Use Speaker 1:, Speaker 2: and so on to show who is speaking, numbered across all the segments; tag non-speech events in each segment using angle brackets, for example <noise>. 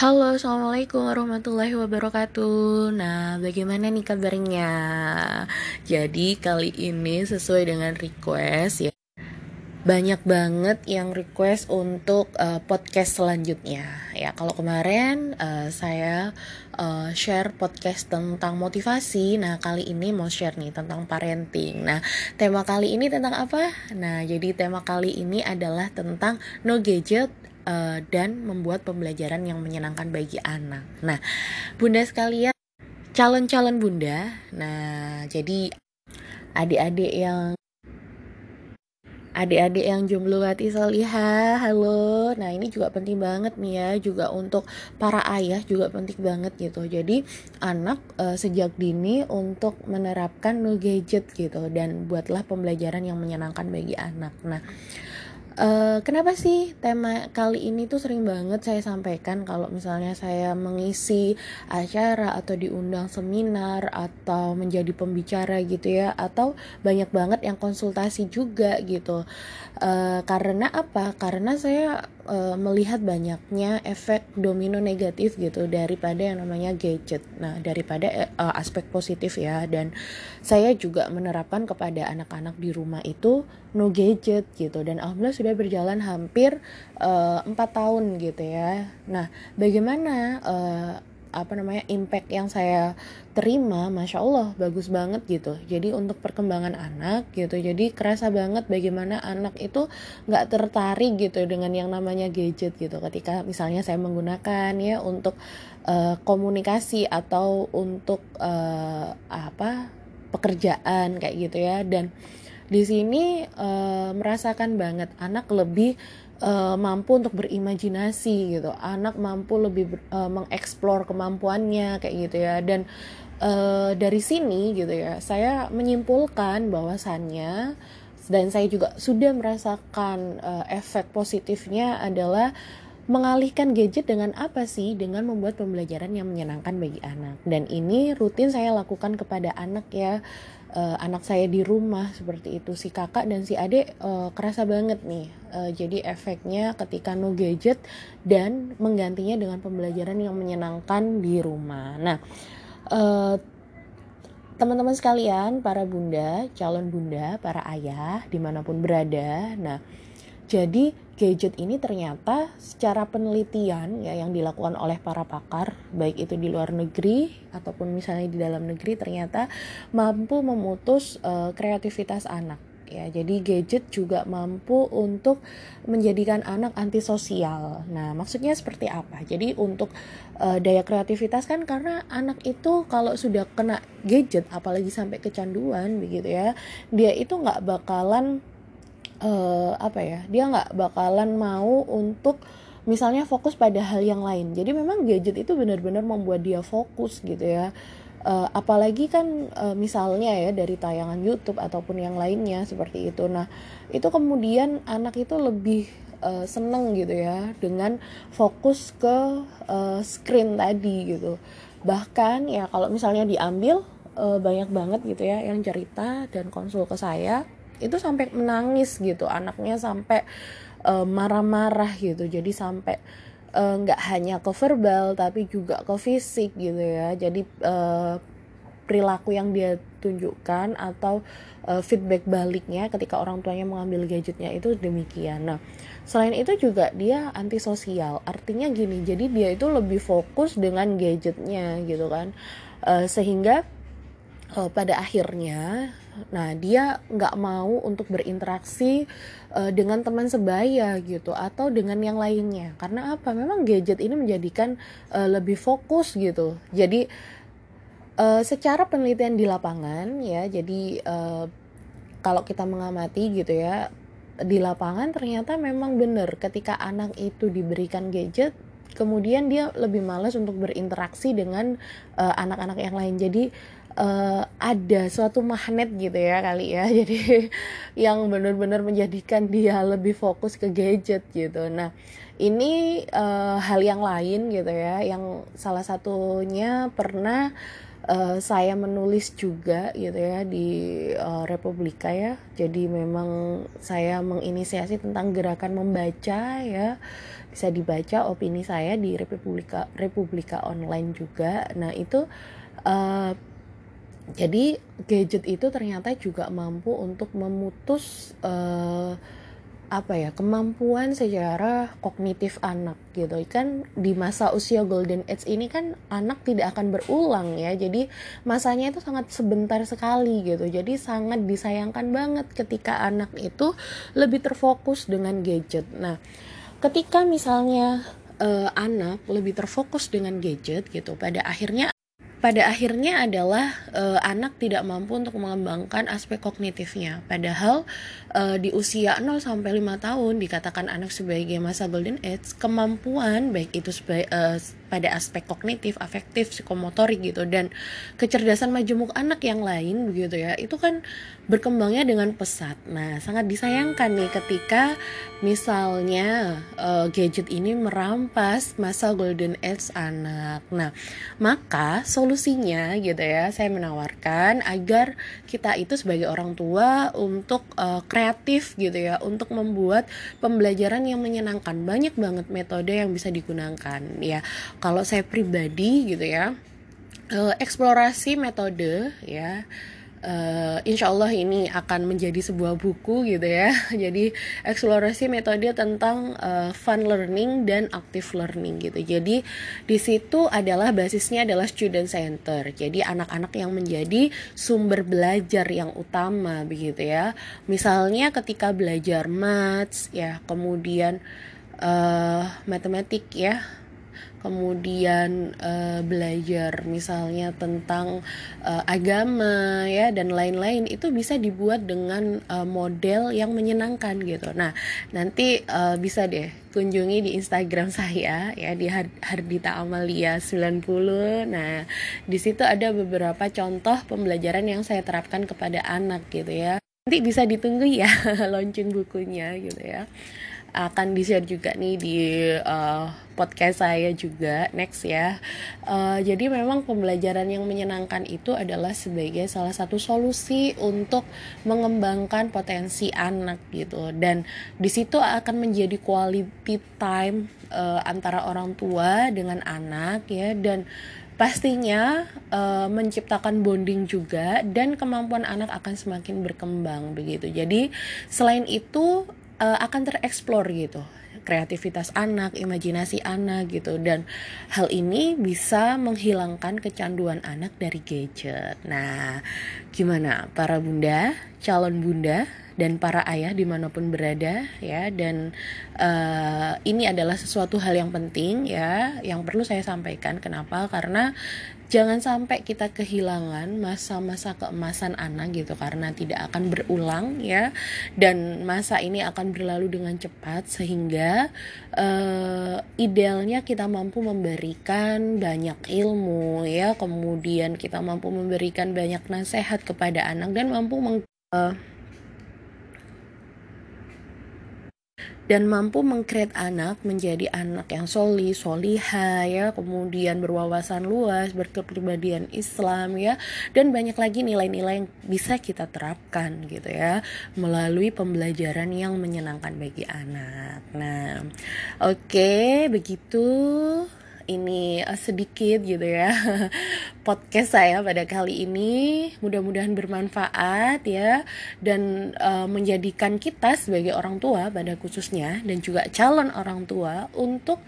Speaker 1: Halo, assalamualaikum warahmatullahi wabarakatuh. Nah, bagaimana nih kabarnya? Jadi, kali ini sesuai dengan request ya, banyak banget yang request untuk uh, podcast selanjutnya. Ya, kalau kemarin uh, saya uh, share podcast tentang motivasi, nah kali ini mau share nih tentang parenting. Nah, tema kali ini tentang apa? Nah, jadi tema kali ini adalah tentang no gadget uh, dan membuat pembelajaran yang menyenangkan bagi anak. Nah, bunda sekalian, calon-calon bunda. Nah, jadi adik-adik yang adik-adik yang jomblo hati solihah halo nah ini juga penting banget nih ya juga untuk para ayah juga penting banget gitu jadi anak uh, sejak dini untuk menerapkan no gadget gitu dan buatlah pembelajaran yang menyenangkan bagi anak nah Uh, kenapa sih tema kali ini tuh sering banget saya sampaikan? Kalau misalnya saya mengisi acara atau diundang seminar atau menjadi pembicara gitu ya atau banyak banget yang konsultasi juga gitu. Uh, karena apa? Karena saya uh, melihat banyaknya efek domino negatif gitu daripada yang namanya gadget. Nah, daripada uh, aspek positif ya dan saya juga menerapkan kepada anak-anak di rumah itu no gadget gitu dan alhamdulillah sudah berjalan hampir empat tahun gitu ya. Nah, bagaimana apa namanya impact yang saya terima masya Allah bagus banget gitu. Jadi untuk perkembangan anak gitu jadi kerasa banget bagaimana anak itu nggak tertarik gitu dengan yang namanya gadget gitu. Ketika misalnya saya menggunakan ya untuk uh, komunikasi atau untuk uh, apa pekerjaan kayak gitu ya. Dan di sini uh, merasakan banget anak lebih uh, mampu untuk berimajinasi gitu. Anak mampu lebih ber, uh, mengeksplor kemampuannya kayak gitu ya. Dan uh, dari sini gitu ya saya menyimpulkan bahwasannya dan saya juga sudah merasakan uh, efek positifnya adalah mengalihkan gadget dengan apa sih? Dengan membuat pembelajaran yang menyenangkan bagi anak. Dan ini rutin saya lakukan kepada anak ya. Uh, anak saya di rumah seperti itu si kakak dan si adik uh, kerasa banget nih uh, jadi efeknya ketika no gadget dan menggantinya dengan pembelajaran yang menyenangkan di rumah nah uh, teman-teman sekalian para bunda calon bunda para ayah di mana pun berada nah jadi gadget ini ternyata secara penelitian ya yang dilakukan oleh para pakar baik itu di luar negeri ataupun misalnya di dalam negeri ternyata mampu memutus uh, kreativitas anak ya. Jadi gadget juga mampu untuk menjadikan anak antisosial. Nah maksudnya seperti apa? Jadi untuk uh, daya kreativitas kan karena anak itu kalau sudah kena gadget apalagi sampai kecanduan begitu ya dia itu nggak bakalan uh, apa ya dia nggak bakalan mau untuk misalnya fokus pada hal yang lain. Jadi memang gadget itu benar-benar membuat dia fokus gitu ya. Uh, apalagi kan uh, misalnya ya dari tayangan YouTube ataupun yang lainnya seperti itu. Nah itu kemudian anak itu lebih uh, seneng gitu ya dengan fokus ke uh, screen tadi gitu. Bahkan ya kalau misalnya diambil banyak banget gitu ya yang cerita dan konsul ke saya itu sampai menangis gitu anaknya sampai uh, marah-marah gitu. Jadi sampai eh, nggak uh, hanya ke verbal tapi juga ke fisik gitu ya. Jadi uh, perilaku yang dia tunjukkan atau uh, feedback baliknya ketika orang tuanya mengambil gadgetnya itu demikian. Nah selain itu juga dia antisosial. Artinya gini jadi dia itu lebih fokus dengan gadgetnya gitu kan. Uh, sehingga uh, pada akhirnya nah dia nggak mau untuk berinteraksi uh, dengan teman sebaya gitu atau dengan yang lainnya. Karena apa? Memang gadget ini menjadikan uh, lebih fokus gitu. Jadi uh, secara penelitian di lapangan ya jadi uh, kalau kita mengamati gitu ya di lapangan ternyata memang benar ketika anak itu diberikan gadget kemudian dia lebih malas untuk berinteraksi dengan anak-anak uh, yang lain. Jadi uh, ada suatu magnet gitu ya kali ya. <laughs> Jadi yang benar-benar menjadikan dia lebih fokus ke gadget gitu. Nah ini uh, hal yang lain gitu ya yang salah satunya pernah uh, saya menulis juga gitu ya di uh, Republika ya. Jadi memang saya menginisiasi tentang gerakan membaca ya. Bisa dibaca opini saya di Republika Republika online juga. Nah itu uh, jadi gadget itu ternyata juga mampu untuk memutus uh, apa ya kemampuan secara kognitif anak gitu. Kan di masa usia golden age ini kan anak tidak akan berulang ya. Jadi masanya itu sangat sebentar sekali gitu. Jadi sangat disayangkan banget ketika anak itu lebih terfokus dengan gadget. Nah ketika misalnya uh, anak lebih terfokus dengan gadget gitu pada akhirnya pada akhirnya adalah uh, anak tidak mampu untuk mengembangkan aspek kognitifnya. Padahal uh, di usia 0 sampai 5 tahun dikatakan anak sebagai masa golden age, kemampuan baik itu sebagai uh, pada aspek kognitif, afektif, psikomotorik gitu dan kecerdasan majemuk anak yang lain begitu ya. Itu kan berkembangnya dengan pesat. Nah, sangat disayangkan nih ketika misalnya uh, gadget ini merampas masa golden age anak. Nah, maka solusinya gitu ya, saya menawarkan agar kita itu sebagai orang tua untuk uh, kreatif gitu ya, untuk membuat pembelajaran yang menyenangkan. Banyak banget metode yang bisa digunakan ya kalau saya pribadi gitu ya uh, eksplorasi metode ya uh, insya Allah ini akan menjadi sebuah buku gitu ya. <laughs> Jadi eksplorasi metode tentang uh, fun learning dan active learning gitu. Jadi di situ adalah basisnya adalah student center. Jadi anak-anak yang menjadi sumber belajar yang utama begitu ya. Misalnya ketika belajar maths ya kemudian uh, matematik ya kemudian uh, belajar misalnya tentang uh, agama ya dan lain-lain itu bisa dibuat dengan uh, model yang menyenangkan gitu. Nah, nanti uh, bisa deh kunjungi di Instagram <laughs> saya ya di Hardita Amalia 90. Nah, di situ ada beberapa contoh pembelajaran yang saya terapkan kepada anak gitu ya. Nanti bisa ditunggu ya <laughs> launching bukunya gitu ya akan di share juga nih di uh, podcast saya juga next ya. Uh, jadi memang pembelajaran yang menyenangkan itu adalah sebagai salah satu solusi untuk mengembangkan potensi anak gitu dan di situ akan menjadi quality time uh, antara orang tua dengan anak ya dan pastinya uh, menciptakan bonding juga dan kemampuan anak akan semakin berkembang begitu. Jadi selain itu uh, akan tereksplor gitu kreativitas anak, imajinasi anak gitu dan hal ini bisa menghilangkan kecanduan anak dari gadget. Nah, gimana para bunda, calon bunda dan para ayah di mana pun berada ya dan uh, ini adalah sesuatu hal yang penting ya yang perlu saya sampaikan. Kenapa? Karena jangan sampai kita kehilangan masa-masa keemasan anak gitu karena tidak akan berulang ya. Dan masa ini akan berlalu dengan cepat sehingga uh, idealnya kita mampu memberikan banyak ilmu ya. Kemudian kita mampu memberikan banyak nasihat kepada anak dan mampu meng uh, dan mampu mengkreat anak menjadi anak yang soli, soliha ya, kemudian berwawasan luas, berkepribadian Islam ya, dan banyak lagi nilai-nilai yang bisa kita terapkan gitu ya. Melalui pembelajaran yang menyenangkan bagi anak. Nah, oke okay, begitu ini uh, sedikit gitu ya <laughs> podcast saya pada kali ini. Mudah-mudahan bermanfaat ya dan uh, menjadikan kita sebagai orang tua pada khususnya dan juga calon orang tua untuk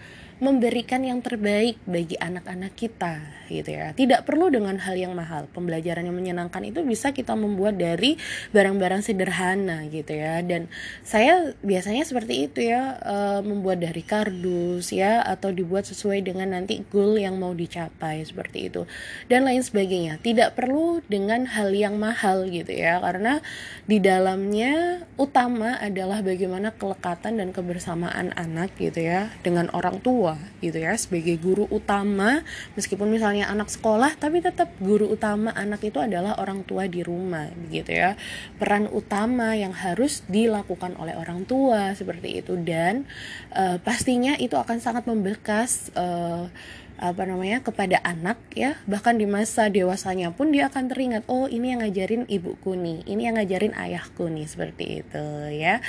Speaker 1: memberikan yang terbaik bagi anak-anak kita gitu ya. Tidak perlu dengan hal yang mahal. Pembelajaran yang menyenangkan itu bisa kita membuat dari barang-barang sederhana gitu ya. Dan saya biasanya seperti itu ya, e, membuat dari kardus ya atau dibuat sesuai dengan nanti goal yang mau dicapai seperti itu. Dan lain sebagainya. Tidak perlu dengan hal yang mahal gitu ya. Karena di dalamnya utama adalah bagaimana kelekatan dan kebersamaan anak gitu ya dengan orang tua tua gitu ya sebagai guru utama. Meskipun misalnya anak sekolah tapi tetap guru utama anak itu adalah orang tua di rumah gitu ya. Peran utama yang harus dilakukan oleh orang tua seperti itu. Dan uh, pastinya itu akan sangat membekas uh, apa namanya kepada anak ya. Bahkan di masa dewasanya pun dia akan teringat oh ini yang ngajarin ibuku nih ini yang ngajarin ayahku nih seperti itu ya.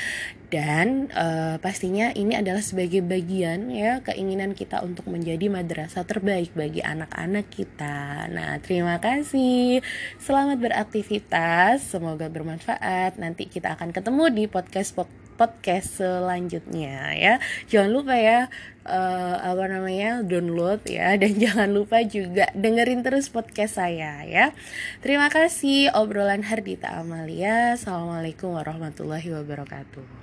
Speaker 1: Dan uh, pastinya ini adalah sebagai bagian ya keinginan kita untuk menjadi madrasah terbaik bagi anak-anak kita. Nah terima kasih. Selamat beraktivitas. Semoga bermanfaat. Nanti kita akan ketemu di podcast podcast selanjutnya ya. Jangan lupa ya uh, apa namanya download ya. <laughs> Dan jangan lupa juga dengerin terus podcast saya ya. Terima kasih obrolan Hardita Amalia. Assalamualaikum warahmatullahi wabarakatuh